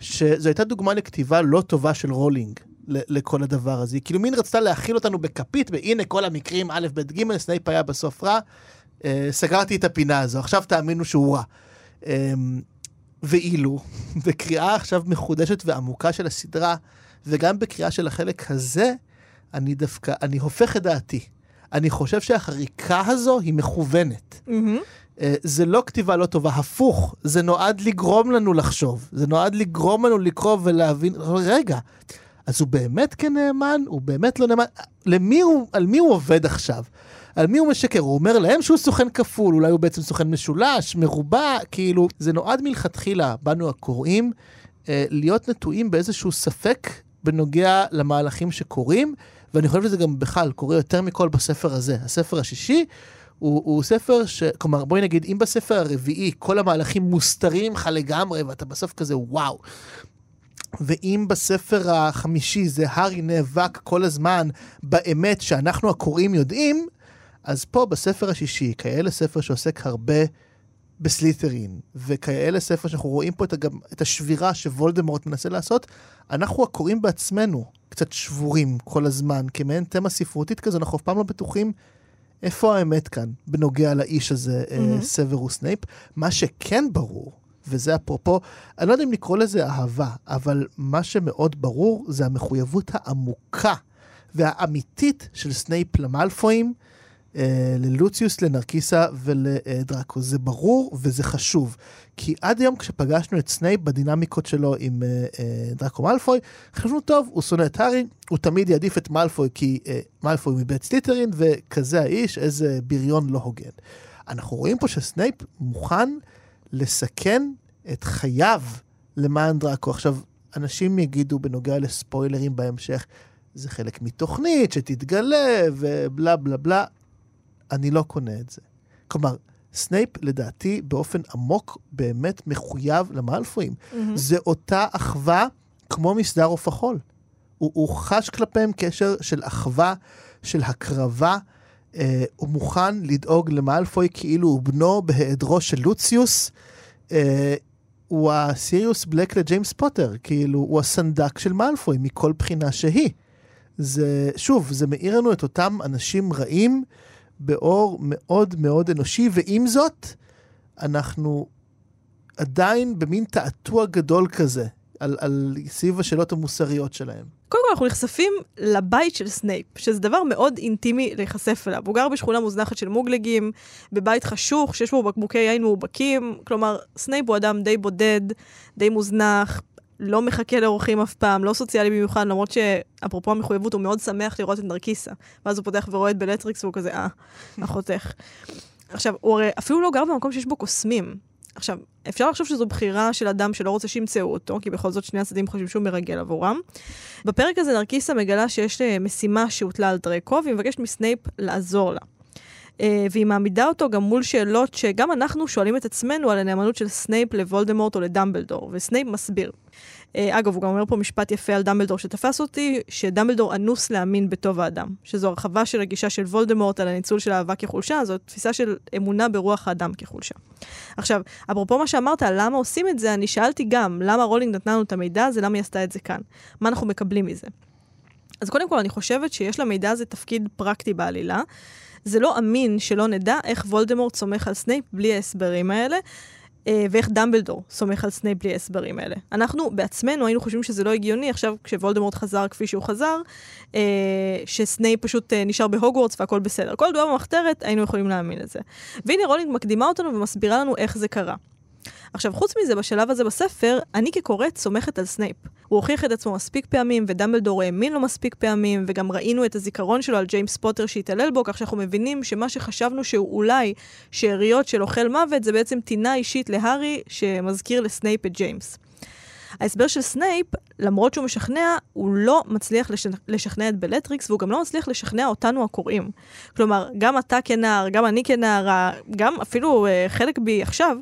שזו הייתה דוגמה לכתיבה לא טובה של רולינג. לכל הדבר הזה. כאילו מין רצתה להאכיל אותנו בכפית, והנה כל המקרים א', ב', ג', סנייפ היה בסוף רע. אה, סגרתי את הפינה הזו, עכשיו תאמינו שהוא רע. אה, ואילו, בקריאה עכשיו מחודשת ועמוקה של הסדרה, וגם בקריאה של החלק הזה, אני דווקא, אני הופך את דעתי. אני חושב שהחריקה הזו היא מכוונת. Mm-hmm. זה לא כתיבה לא טובה, הפוך, זה נועד לגרום לנו לחשוב. זה נועד לגרום לנו לקרוא ולהבין, רגע, אז הוא באמת כן נאמן? הוא באמת לא נאמן? למי הוא, על מי הוא עובד עכשיו? על מי הוא משקר? הוא אומר להם שהוא סוכן כפול, אולי הוא בעצם סוכן משולש, מרובע, כאילו, זה נועד מלכתחילה, בנו הקוראים, אה, להיות נטועים באיזשהו ספק בנוגע למהלכים שקורים, ואני חושב שזה גם בכלל קורה יותר מכל בספר הזה. הספר השישי הוא, הוא ספר ש... כלומר, בואי נגיד, אם בספר הרביעי כל המהלכים מוסתרים לך לגמרי, ואתה בסוף כזה וואו. ואם בספר החמישי זה הארי נאבק כל הזמן באמת שאנחנו הקוראים יודעים, אז פה בספר השישי, כיאה לספר שעוסק הרבה בסלית'רין, וכיאה לספר שאנחנו רואים פה את, גם, את השבירה שוולדמורט מנסה לעשות, אנחנו הקוראים בעצמנו קצת שבורים כל הזמן, כמעין תמה ספרותית כזו, אנחנו אף פעם לא בטוחים איפה האמת כאן בנוגע לאיש הזה, אמ-המ. סוורוס סנייפ. מה שכן ברור, וזה אפרופו, אני לא יודע אם לקרוא לזה אהבה, אבל מה שמאוד ברור זה המחויבות העמוקה והאמיתית של סנייפ למלפואים. אה, ללוציוס, לנרקיסה ולדרקו. זה ברור וזה חשוב. כי עד היום כשפגשנו את סנייפ בדינמיקות שלו עם אה, אה, דרקו מאלפוי, חשבנו טוב, הוא שונא את הארי, הוא תמיד יעדיף את מאלפוי כי מאלפוי מבית סלית'רין, וכזה האיש, איזה בריון לא הוגן. אנחנו רואים פה שסנייפ מוכן לסכן את חייו למען דרקו. עכשיו, אנשים יגידו בנוגע לספוילרים בהמשך, זה חלק מתוכנית שתתגלה ובלה בלה בלה. אני לא קונה את זה. כלומר, סנייפ לדעתי באופן עמוק באמת מחויב למאלפואים. אמ-המ. זה אותה אחווה כמו מסדר עוף החול. הוא, הוא חש כלפיהם קשר של אחווה, של הקרבה. אה, הוא מוכן לדאוג למאלפוי כאילו הוא בנו בהיעדרו של לוציוס. אה, הוא הסיריוס בלק לג'יימס פוטר, כאילו הוא הסנדק של מאלפוי מכל בחינה שהיא. זה, שוב, זה מאיר לנו את אותם אנשים רעים באור מאוד מאוד אנושי, ועם זאת, אנחנו עדיין במין תעתוע גדול כזה, על, על סביב השאלות המוסריות שלהם. קודם כל אנחנו נחשפים לבית של סנייפ, שזה דבר מאוד אינטימי להיחשף אליו. הוא גר בשכונה מוזנחת של מוגלגים, בבית חשוך, שיש בו בקבוקי יין מאובקים. כלומר, סנייפ הוא אדם די בודד, די מוזנח, לא מחכה לאורחים אף פעם, לא סוציאלי במיוחד, למרות שאפרופו המחויבות, הוא מאוד שמח לראות את נרקיסה. ואז הוא פותח ורואה את בלטריקס והוא כזה, אה, אחותך. עכשיו, הוא הרי אפילו לא גר במקום שיש בו קוסמים. עכשיו, אפשר לחשוב שזו בחירה של אדם שלא רוצה שימצאו אותו, כי בכל זאת שני הצדדים חושבים שהוא מרגל עבורם. בפרק הזה נרקיסה מגלה שיש אה, משימה שהוטלה על דרקו, והיא מבקשת מסנייפ לעזור לה. אה, והיא מעמידה אותו גם מול שאלות שגם אנחנו שואלים את עצמנו על הנאמנות של סנייפ לוולדמורט או לדמבלדור, וסנייפ מסביר. אה, אגב, הוא גם אומר פה משפט יפה על דמבלדור שתפס אותי, שדמבלדור אנוס להאמין בטוב האדם. שזו הרחבה של הגישה של וולדמורט על הניצול של אהבה כחולשה, זו תפיסה של אמונה ברוח האדם כחולשה. עכשיו, אפרופו מה שאמרת, למה עושים את זה, אני שאלתי גם, למה רולינג נתנה לנו את המידע הזה, למה היא עשתה את זה כאן? מה אנחנו מקבלים מזה? אז קודם כל, אני חושבת שיש למידע הזה תפקיד פרקטי בעלילה. זה לא אמין שלא נדע איך וולדמורט סומך על סנייפ בלי ההסברים האלה. אה, ואיך דמבלדור סומך על סנייפ בלי ההסברים האלה. אנחנו בעצמנו היינו חושבים שזה לא הגיוני, עכשיו כשוולדמורט חזר כפי שהוא חזר, אה, שסנייפ פשוט אה, נשאר בהוגוורטס והכל בסדר. כל דבר במחתרת היינו יכולים להאמין לזה. והנה רולינג מקדימה אותנו ומסבירה לנו איך זה קרה. עכשיו, חוץ מזה, בשלב הזה בספר, אני כקוראת סומכת על סנייפ. הוא הוכיח את עצמו מספיק פעמים, ודמבלדור האמין לו מספיק פעמים, וגם ראינו את הזיכרון שלו על ג'יימס פוטר שהתעלל בו, כך שאנחנו מבינים שמה שחשבנו שהוא אולי שאריות של אוכל מוות, זה בעצם טינה אישית להארי שמזכיר לסנייפ את ג'יימס. ההסבר של סנייפ, למרות שהוא משכנע, הוא לא מצליח לש... לשכנע את בלטריקס, והוא גם לא מצליח לשכנע אותנו הקוראים. כלומר, גם אתה כנער, גם אני כנערה, גם אפילו אה, חלק בי עכשיו,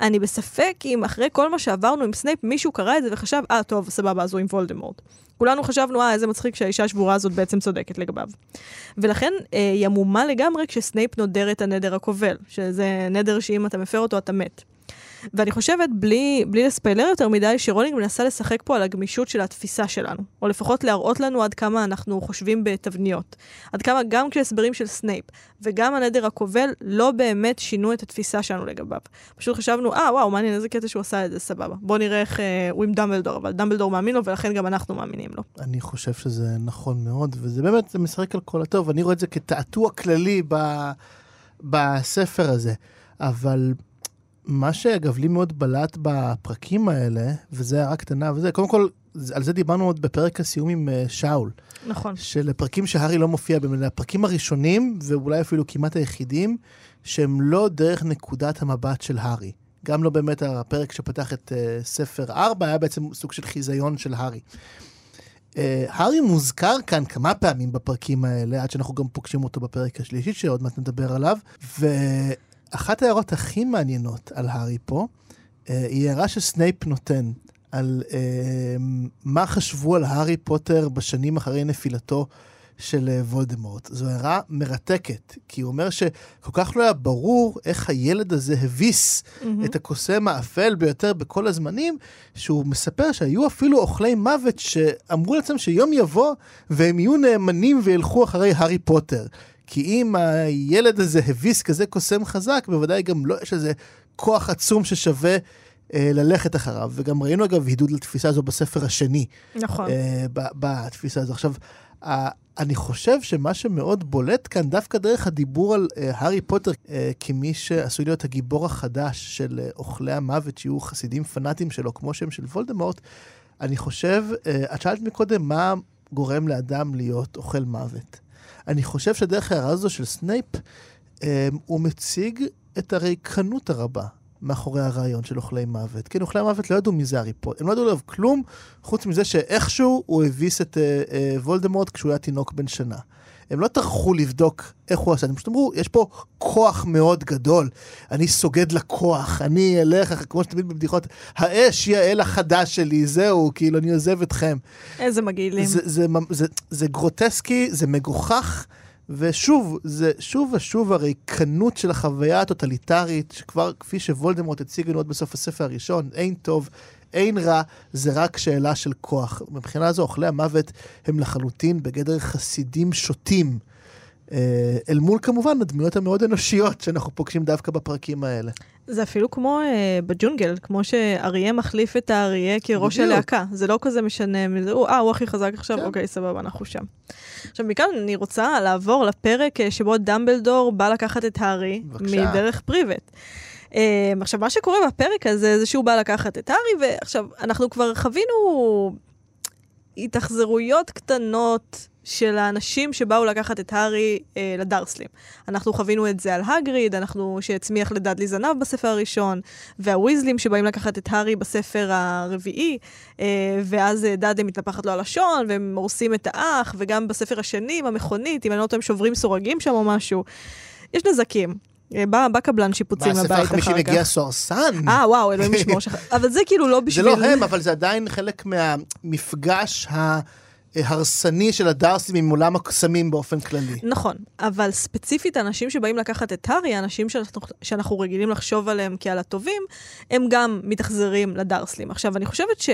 אני בספק אם אחרי כל מה שעברנו עם סנייפ, מישהו קרא את זה וחשב, אה, אה, טוב, סבבה, אז הוא עם וולדמורט. כולנו חשבנו, אה, איזה מצחיק שהאישה השבורה הזאת בעצם צודקת לגביו. ולכן אה, היא המומה לגמרי כשסנייפ נודר את הנדר הכובל, שזה נדר שאם אתה מפר אותו אתה מת. ואני חושבת, בלי, בלי לספיילר יותר מדי, שרולינג מנסה לשחק פה על הגמישות של התפיסה שלנו, או לפחות להראות לנו עד כמה אנחנו חושבים בתבניות. עד כמה גם כשהסברים של סנייפ וגם הנדר הכובל לא באמת שינו את התפיסה שלנו לגביו. פשוט חשבנו, אה, וואו, מעניין, איזה קטע שהוא עשה את זה, סבבה. בוא נראה איך אה, הוא עם דמבלדור, אבל דמבלדור מאמין לו, ולכן גם אנחנו מאמינים לו. אני חושב שזה נכון מאוד, וזה באמת, זה משחק על כל הטוב. אני רואה את זה כתעתוע כללי ב... בספר הזה. אבל מה שאגב לי מאוד בלט בפרקים האלה, וזה הערה קטנה וזה, קודם כל, על זה דיברנו עוד בפרק הסיום עם אה, שאול. נכון. של פרקים שהארי לא מופיע בהם, הפרקים הראשונים, ואולי אפילו כמעט היחידים, שהם לא דרך נקודת המבט של הארי. גם לא באמת הפרק שפתח את uh, ספר 4, היה בעצם סוג של חיזיון של הארי. Uh, הארי מוזכר כאן כמה פעמים בפרקים האלה, עד שאנחנו גם פוגשים אותו בפרק השלישי, שעוד מעט נדבר עליו, ואחת ההערות הכי מעניינות על הארי פה, uh, היא הערה שסנייפ נותן. על אה, מה חשבו על הארי פוטר בשנים אחרי נפילתו של אה, וולדמורט. זו הערה מרתקת, כי הוא אומר שכל כך לא היה ברור איך הילד הזה הביס mm-hmm. את הקוסם האפל ביותר בכל הזמנים, שהוא מספר שהיו אפילו אוכלי מוות שאמרו לעצמם שיום יבוא והם יהיו נאמנים וילכו אחרי הארי פוטר. כי אם הילד הזה הביס כזה קוסם חזק, בוודאי גם לא יש איזה כוח עצום ששווה אה, ללכת אחריו, וגם ראינו אגב עידוד לתפיסה הזו בספר השני. נכון. אה, בתפיסה הזו. עכשיו, אני חושב שמה שמאוד בולט כאן, דווקא דרך הדיבור על אה, הארי פוטר כמי שעשוי להיות הגיבור החדש של אוכלי המוות, שיהיו חסידים פנאטים שלו, כמו שהם של וולדמורט, אני חושב, את שאלת מקודם, מה גורם לאדם להיות אוכל מוות? אני חושב שדרך ההערה הזו של סנייפ, הוא מציג את הריקנות הרבה מאחורי הרעיון של אוכלי מוות. כן, אוכלי מוות לא ידעו מי זה הארי פוטר. הם לא ידעו עליו כלום, חוץ מזה שאיכשהו הוא הביס את אה, אה, וולדמורט כשהוא היה תינוק בן שנה. הם לא טרחו לבדוק איך הוא עשה, הם פשוט אמרו, יש פה כוח מאוד גדול, אני סוגד לכוח, אני אלך, כמו שתמיד בבדיחות, האש היא האל החדש שלי, זהו, כאילו, אני עוזב אתכם. איזה מגעילים. זה, זה, זה, זה, זה גרוטסקי, זה מגוחך. ושוב, זה שוב ושוב הריקנות של החוויה הטוטליטרית, שכבר כפי שוולדמורט הציג לנו עוד בסוף הספר הראשון, אין טוב, אין רע, זה רק שאלה של כוח. מבחינה זו, אוכלי המוות הם לחלוטין בגדר חסידים שוטים. אה, אל מול כמובן הדמויות המאוד אנושיות שאנחנו פוגשים דווקא בפרקים האלה. זה אפילו כמו אה, בג'ונגל, כמו שאריה מחליף את האריה כראש בדיוק. הלהקה. זה לא כזה משנה, אה, הוא הכי חזק עכשיו, כן. אוקיי, סבבה, אנחנו שם. עכשיו, מכאן אני רוצה לעבור לפרק אה, שבו דמבלדור בא לקחת את הארי מדרך פריבט. Um, עכשיו, מה שקורה בפרק הזה, זה שהוא בא לקחת את הארי, ועכשיו, אנחנו כבר חווינו התאכזרויות קטנות של האנשים שבאו לקחת את הארי אה, לדרסלים. אנחנו חווינו את זה על הגריד, אנחנו, שהצמיח לדאדלי זנב בספר הראשון, והוויזלים שבאים לקחת את הארי בספר הרביעי, אה, ואז אה, דאדלי מתנפחת לו על השון, והם הורסים את האח, וגם בספר השני עם המכונית, אם אני לא יודעת, הם שוברים סורגים שם או משהו. יש נזקים. אה, בא, בא קבלן שיפוצים לבית אחר כך. בספר החמישי מגיע סוהרסן. אה, וואו, אלוהים ישמור שלך. אבל זה כאילו לא בשביל... זה לא הם, אבל זה עדיין חלק מהמפגש ה... הרסני של הדרסים עם עולם הקסמים באופן כללי. נכון, אבל ספציפית אנשים שבאים לקחת את הארי, האנשים שאנחנו, שאנחנו רגילים לחשוב עליהם כעל הטובים, הם גם מתאכזרים לדרסלים. עכשיו, אני חושבת ש...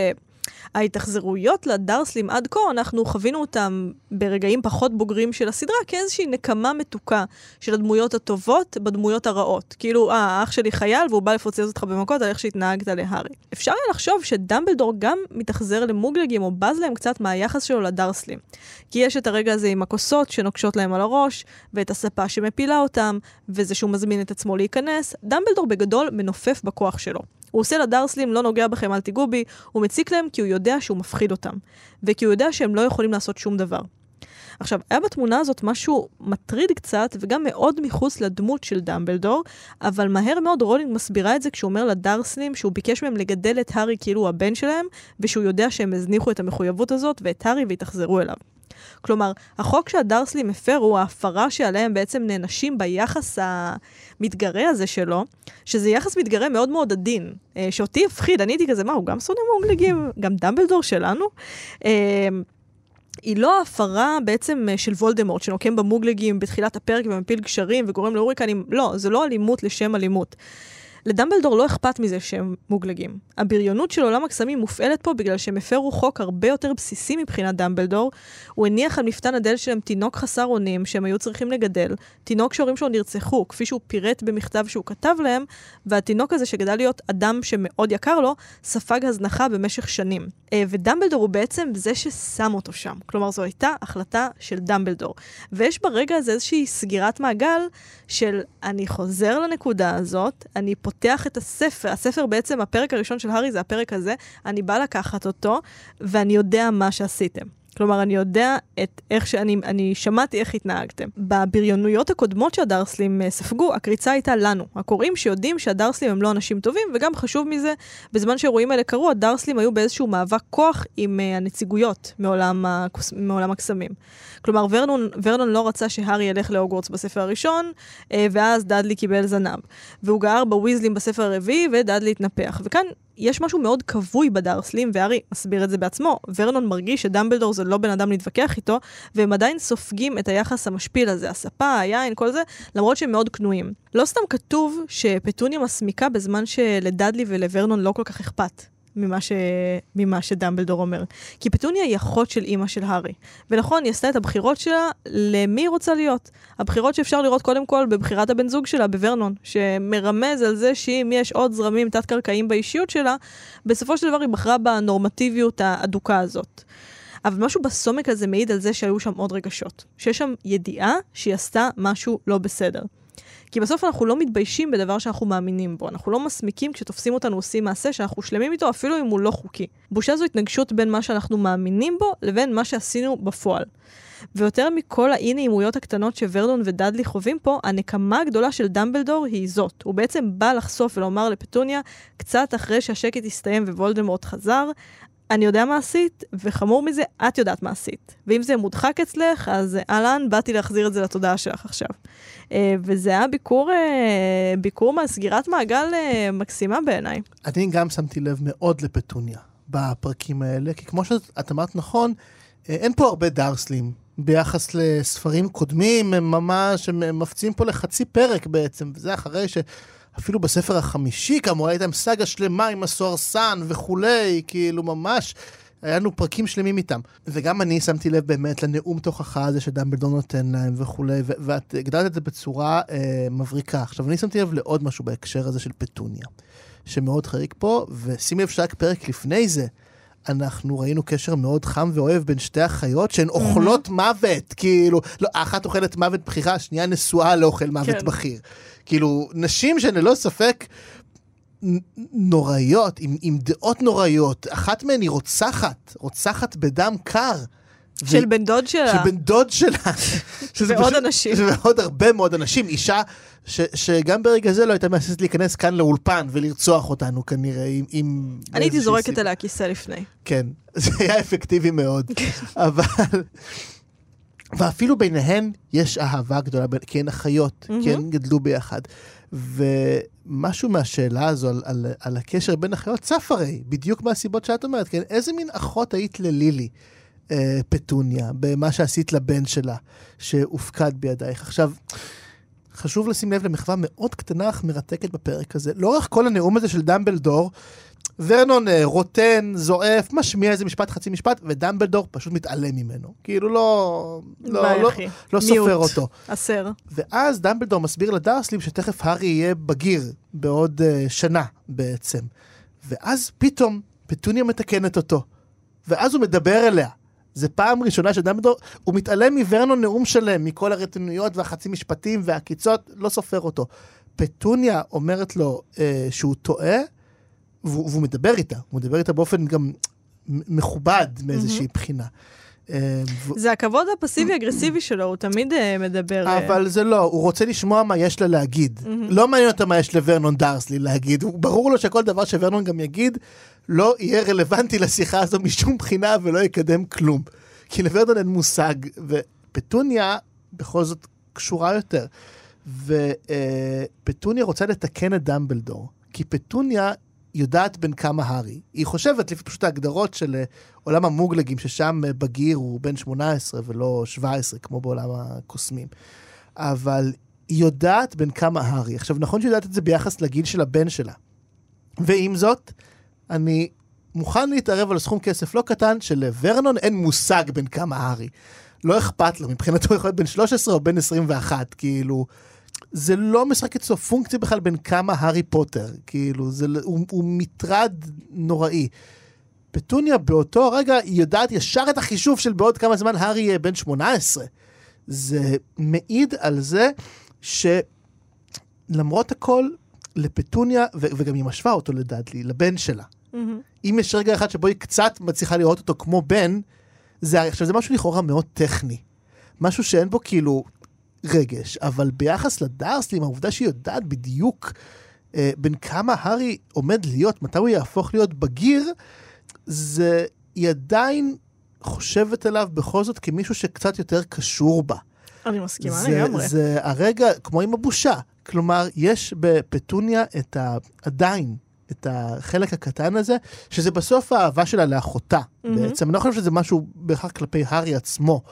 ההתאכזרויות לדרסלים עד כה, אנחנו חווינו אותם ברגעים פחות בוגרים של הסדרה כאיזושהי נקמה מתוקה של הדמויות הטובות בדמויות הרעות. כאילו, אה, האח שלי חייל והוא בא לפוצץ אותך במכות על איך שהתנהגת להארי. אפשר היה לחשוב שדמבלדור גם מתאכזר למוגלגים או בז להם קצת מהיחס שלו לדרסלים. כי יש את הרגע הזה עם הכוסות שנוקשות להם על הראש, ואת הספה שמפילה אותם, וזה שהוא מזמין את עצמו להיכנס. דמבלדור בגדול מנופף בכוח שלו. הוא עושה לדרסלים, לא נוגע בכם, אל תיגעו בי, הוא מציק להם כי הוא יודע שהוא מפחיד אותם, וכי הוא יודע שהם לא יכולים לעשות שום דבר. עכשיו, היה בתמונה הזאת משהו מטריד קצת, וגם מאוד מחוץ לדמות של דמבלדור, אבל מהר מאוד רולינג מסבירה את זה כשהוא אומר לדרסלים שהוא ביקש מהם לגדל את הארי כאילו הוא הבן שלהם, ושהוא יודע שהם הזניחו את המחויבות הזאת ואת הארי והתאכזרו אליו. כלומר, החוק שהדרסלים הפרו, ההפרה שעליהם בעצם נענשים ביחס המתגרה הזה שלו, שזה יחס מתגרה מאוד מאוד עדין, אה, שאותי הפחיד, אני הייתי כזה, מה, הוא גם שונא מוגלגים? גם דמבלדור שלנו? אה, היא לא ההפרה בעצם אה, של וולדמורט, שנוקם במוגלגים בתחילת הפרק ומפיל גשרים וגורם להוריקנים, לא, זה לא אלימות לשם אלימות. לדמבלדור לא אכפת מזה שהם מוגלגים. הבריונות של עולם הקסמים מופעלת פה בגלל שהם הפרו חוק הרבה יותר בסיסי מבחינת דמבלדור. הוא הניח על מפתן הדלת שלהם תינוק חסר אונים שהם היו צריכים לגדל, תינוק שההורים שלו נרצחו, כפי שהוא פירט במכתב שהוא כתב להם, והתינוק הזה שגדל להיות אדם שמאוד יקר לו, ספג הזנחה במשך שנים. אה, ודמבלדור הוא בעצם זה ששם אותו שם. כלומר, זו הייתה החלטה של דמבלדור. ויש ברגע הזה איזושהי סגירת מעגל של אני חוזר לנקודה הזאת, אני פותח את הספר, הספר בעצם, הפרק הראשון של הארי זה הפרק הזה, אני בא לקחת אותו, ואני יודע מה שעשיתם. כלומר, אני יודע את איך שאני, אני שמעתי איך התנהגתם. בבריונויות הקודמות שהדרסלים אה, ספגו, הקריצה הייתה לנו, הקוראים שיודעים שהדרסלים הם לא אנשים טובים, וגם חשוב מזה, בזמן שהאירועים האלה קרו, הדרסלים היו באיזשהו מאבק כוח עם uh, הנציגויות מעולם, הקוס, מעולם הקסמים. כלומר, ורנון, ורנון לא רצה שהארי ילך להוגוורטס בספר הראשון, uh, ואז דאדלי קיבל זנב. והוא גר בוויזלים בספר הרביעי, ודאדלי התנפח. וכאן יש משהו מאוד כבוי בדרסלים, והארי מסביר את זה בעצמו. ורנון מרגיש שדמבלדור זה לא בן אדם להתווכח איתו, והם עדיין סופגים את היחס המשפיל הזה, הספה, היין, כל זה, למרות שהם מאוד כנועים. לא סתם כתוב שפטוניה מסמיקה בזמן שלדדלי ולוורנון לא כל כך אכפת. ממה, ש... ממה שדמבלדור אומר. כי פטוניה היא אחות של אימא של הארי. ונכון, היא עשתה את הבחירות שלה למי היא רוצה להיות. הבחירות שאפשר לראות קודם כל בבחירת הבן זוג שלה, בוורנון, שמרמז על זה שאם יש עוד זרמים תת-קרקעיים באישיות שלה, בסופו של דבר היא בחרה בנורמטיביות האדוקה הזאת. אבל משהו בסומק הזה מעיד על זה שהיו שם עוד רגשות. שיש שם ידיעה שהיא עשתה משהו לא בסדר. כי בסוף אנחנו לא מתביישים בדבר שאנחנו מאמינים בו. אנחנו לא מסמיקים כשתופסים אותנו עושים מעשה שאנחנו שלמים איתו, אפילו אם הוא לא חוקי. בושה זו התנגשות בין מה שאנחנו מאמינים בו לבין מה שעשינו בפועל. ויותר מכל האי-נעימויות הקטנות שוורנון ודאדלי חווים פה, הנקמה הגדולה של דמבלדור היא זאת. הוא בעצם בא לחשוף ולומר לפטוניה, קצת אחרי שהשקט הסתיים ווולדמורט חזר, אני יודע מה עשית, וחמור מזה, את יודעת מה עשית. ואם זה מודחק אצלך, אז אהלן, באתי להחזיר את זה לתודעה שלך עכשיו. אה, וזה היה ביקור, אה, ביקור מהסגירת מעגל אה, מקסימה בעיניי. אני גם שמתי לב מאוד לפטוניה בפרקים האלה, כי כמו שאת אמרת נכון, אין פה הרבה דארסלים. ביחס לספרים קודמים, הם ממש, הם מפציעים פה לחצי פרק בעצם, וזה אחרי ש... אפילו בספר החמישי, כאמור, הייתה להם סאגה שלמה עם הסוהרסן וכולי, כאילו ממש, היה לנו פרקים שלמים איתם. וגם אני שמתי לב באמת לנאום תוכחה הזה שדמבלדור נותן להם וכולי, ו- ואת הגדלת את זה בצורה אה, מבריקה. עכשיו, אני שמתי לב לעוד משהו בהקשר הזה של פטוניה, שמאוד חריג פה, ושימי לב שרק פרק לפני זה, אנחנו ראינו קשר מאוד חם ואוהב בין שתי אחיות שהן אוכלות מוות, כאילו, לא, האחת אוכלת מוות בכירה, השנייה נשואה לאוכל מוות כן. בכיר. כאילו, נשים שהן ללא ספק נוראיות, עם, עם דעות נוראיות, אחת מהן היא רוצחת, רוצחת בדם קר. של ו... בן דוד שלה. של בן דוד שלה. ועוד פשוט, אנשים. ועוד הרבה מאוד אנשים. אישה ש, שגם ברגע זה לא הייתה מהססת להיכנס כאן לאולפן ולרצוח אותנו כנראה עם... עם אני הייתי זורקת עליה כיסא לפני. כן, זה היה אפקטיבי מאוד. אבל... ואפילו ביניהן יש אהבה גדולה, כי הן אחיות, mm-hmm. כי הן גדלו ביחד. ומשהו מהשאלה הזו על, על, על הקשר בין אחיות צף הרי, בדיוק מהסיבות שאת אומרת, כן? איזה מין אחות היית ללילי, אה, פטוניה, במה שעשית לבן שלה, שהופקד בידייך. עכשיו, חשוב לשים לב למחווה מאוד קטנה אך מרתקת בפרק הזה. לאורך כל הנאום הזה של דמבלדור, ורנון אה, רוטן, זועף, משמיע איזה משפט, חצי משפט, ודמבלדור פשוט מתעלם ממנו. כאילו לא... לא, לא, לא סופר אותו. אסר. ואז דמבלדור מסביר לדרסלים שתכף הארי יהיה בגיר בעוד uh, שנה בעצם. ואז פתאום פטוניה מתקנת אותו. ואז הוא מדבר אליה. זה פעם ראשונה שדמבלדור, הוא מתעלם מוורנון נאום שלם, מכל הרטינויות והחצי משפטים והעקיצות, לא סופר אותו. פטוניה אומרת לו אה, שהוא טועה, והוא, והוא מדבר איתה, הוא מדבר איתה באופן גם מכובד מאיזושהי mm-hmm. בחינה. אה, זה הכבוד הפסיבי-אגרסיבי שלו, הוא תמיד אה, מדבר... אה, אבל זה לא, הוא רוצה לשמוע מה יש לה להגיד. לא מעניין אותו מה יש לוורנון דארסלי להגיד. ברור לו שכל דבר שוורנון גם יגיד, לא יהיה רלוונטי לשיחה הזו משום בחינה ולא יקדם כלום. כי לוורנון אין מושג, ופטוניה בכל זאת קשורה יותר. ופטוניה רוצה לתקן את דמבלדור, כי פטוניה יודעת בין כמה הארי. היא חושבת, לפי פשוט ההגדרות של אה, עולם המוגלגים, ששם אה, בגיר הוא בן 18 ולא 17, כמו בעולם הקוסמים. אבל היא יודעת בין כמה הארי. עכשיו, נכון שהיא יודעת את זה ביחס לגיל של הבן שלה. ועם זאת, אני מוכן להתערב על סכום כסף לא קטן שלוורנון אין מושג בין כמה הארי. לא אכפת לו, מבחינתו יכול להיות בן 13 או בן 21, כאילו... זה לא משחק אצלו פונקציה בכלל בין כמה הארי פוטר, כאילו, זה, הוא, הוא מטרד נוראי. פטוניה באותו הרגע היא יודעת ישר את החישוב של בעוד כמה זמן הארי יהיה בן 18. זה מעיד על זה שלמרות הכל, לפטוניה, ו- וגם היא משווה אותו לדאדלי, לבן שלה. מהמם. אם יש רגע אחד שבו היא קצת מצליחה לראות אותו כמו בן, זה, עכשיו זה משהו לכאורה מאוד טכני. משהו שאין בו כאילו רגש, אבל ביחס לדרסלים, העובדה שהיא יודעת בדיוק אה, בין כמה הארי עומד להיות, מתי הוא יהפוך להיות בגיר, זה, היא עדיין חושבת עליו בכל זאת כמישהו שקצת יותר קשור בה. אני מסכימה זה, לגמרי. זה הרגע, כמו עם הבושה. כלומר, יש בפטוניה את ה... עדיין את החלק הקטן הזה, שזה בסוף האהבה שלה לאחותה. מהמם. בעצם, אני לא חושב שזה משהו בהכרח כלפי הארי עצמו.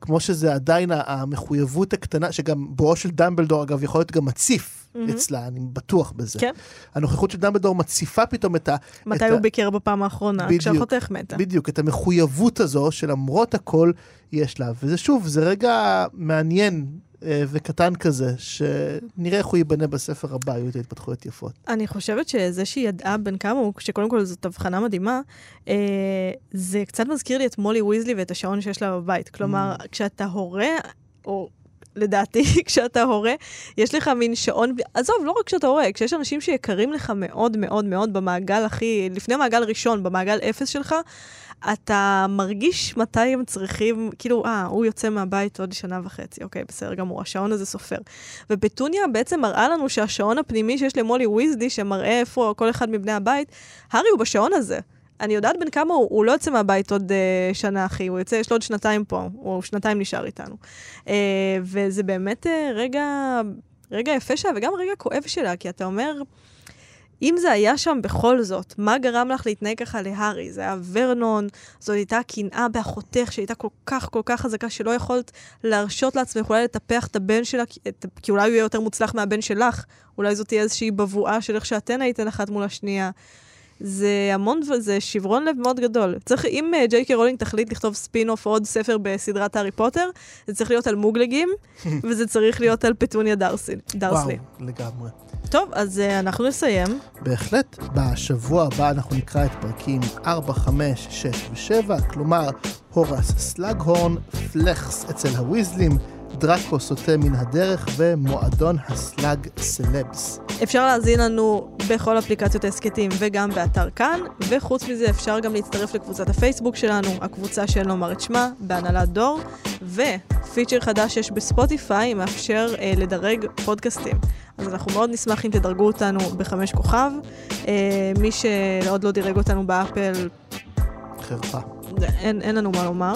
כמו שזה עדיין המחויבות הקטנה, שגם בואו של דמבלדור, אגב, יכול להיות גם מציף מהמם. אצלה, אני בטוח בזה. כן. הנוכחות של דמבלדור מציפה פתאום את ה... מתי את הוא ה- ביקר בפעם האחרונה? בדיוק. כשאחותך מתה. בדיוק, את המחויבות הזו שלמרות הכל יש לה. וזה שוב, זה רגע מעניין וקטן כזה, שנראה איך הוא ייבנה בספר הבא, יהיו את ההתפתחויות יפות. אני חושבת שזה שהיא ידעה בן כמה הוא, שקודם כל זאת הבחנה מדהימה, אה, זה קצת מזכיר לי את מולי ויזלי ואת השעון שיש לה בבית. כלומר, כשאתה הורה, או לדעתי, כשאתה הורה, יש לך מין שעון, עזוב, לא רק כשאתה הורה, כשיש אנשים שיקרים לך מאוד מאוד מאוד במעגל הכי, לפני המעגל הראשון, במעגל אפס שלך, אתה מרגיש מתי הם צריכים, כאילו, אה, הוא יוצא מהבית עוד שנה וחצי, אוקיי, בסדר גמור, השעון הזה סופר. ופטוניה בעצם מראה לנו שהשעון הפנימי שיש למולי ויזלי, שמראה איפה כל אחד מבני הבית, הארי הוא בשעון הזה. אני יודעת בין כמה הוא, הוא לא יוצא מהבית עוד uh, שנה, אחי, הוא יוצא, יש לו עוד שנתיים פה, הוא שנתיים נשאר איתנו. Uh, וזה באמת uh, רגע, רגע יפה שלה, וגם רגע כואב שלה, כי אתה אומר, אם זה היה שם בכל זאת, מה גרם לך להתנהג ככה להארי? זה היה ורנון, זאת הייתה קנאה באחותך שהייתה כל כך כל כך חזקה שלא יכולת להרשות לעצמך אולי לטפח את הבן שלה, כי אולי הוא יהיה יותר מוצלח מהבן שלך, אולי זאת תהיה איזושהי בבואה של איך שאתן הייתן אחת מול השנייה. זה המון, זה שברון לב מאוד גדול. צריך, אם אה, ג'יי קיי רולינג תחליט לכתוב ספין-אוף או עוד ספר בסדרת הארי פוטר, זה צריך להיות על מוגלגים, וזה צריך להיות על פטוניה דרסי, דרסלי. וואו, לגמרי. טוב, אז אה, אנחנו נסיים. בהחלט, בשבוע הבא אנחנו נקרא את פרקים 4, 5, 6 ו-7, כלומר, הוראס סלאגהורן, פלכס אצל הוויזלים, דראקו סוטה מן הדרך ומועדון הסלאג סלבס. אפשר להזין לנו בכל אפליקציות ההסכתים וגם באתר כאן, וחוץ מזה אפשר גם להצטרף לקבוצת הפייסבוק שלנו, הקבוצה שאין לומר את שמה, בהנהלת דור, ופיצ'ר חדש שיש בספוטיפיי מאפשר אה, לדרג פודקאסטים. אז אנחנו מאוד נשמח אם תדרגו אותנו בחמש כוכב. אה, מי שעוד לא דירג אותנו באפל, חרפה. אין, אין לנו מה לומר.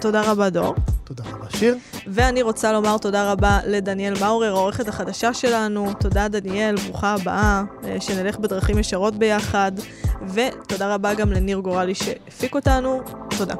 תודה רבה, דור. תודה רבה, שיר. ואני רוצה לומר תודה רבה לדניאל מאורר, העורכת החדשה שלנו. תודה, דניאל, ברוכה הבאה, אה, שנלך בדרכים ישרות ביחד. ותודה רבה גם לניר גורלי שהפיק אותנו. תודה.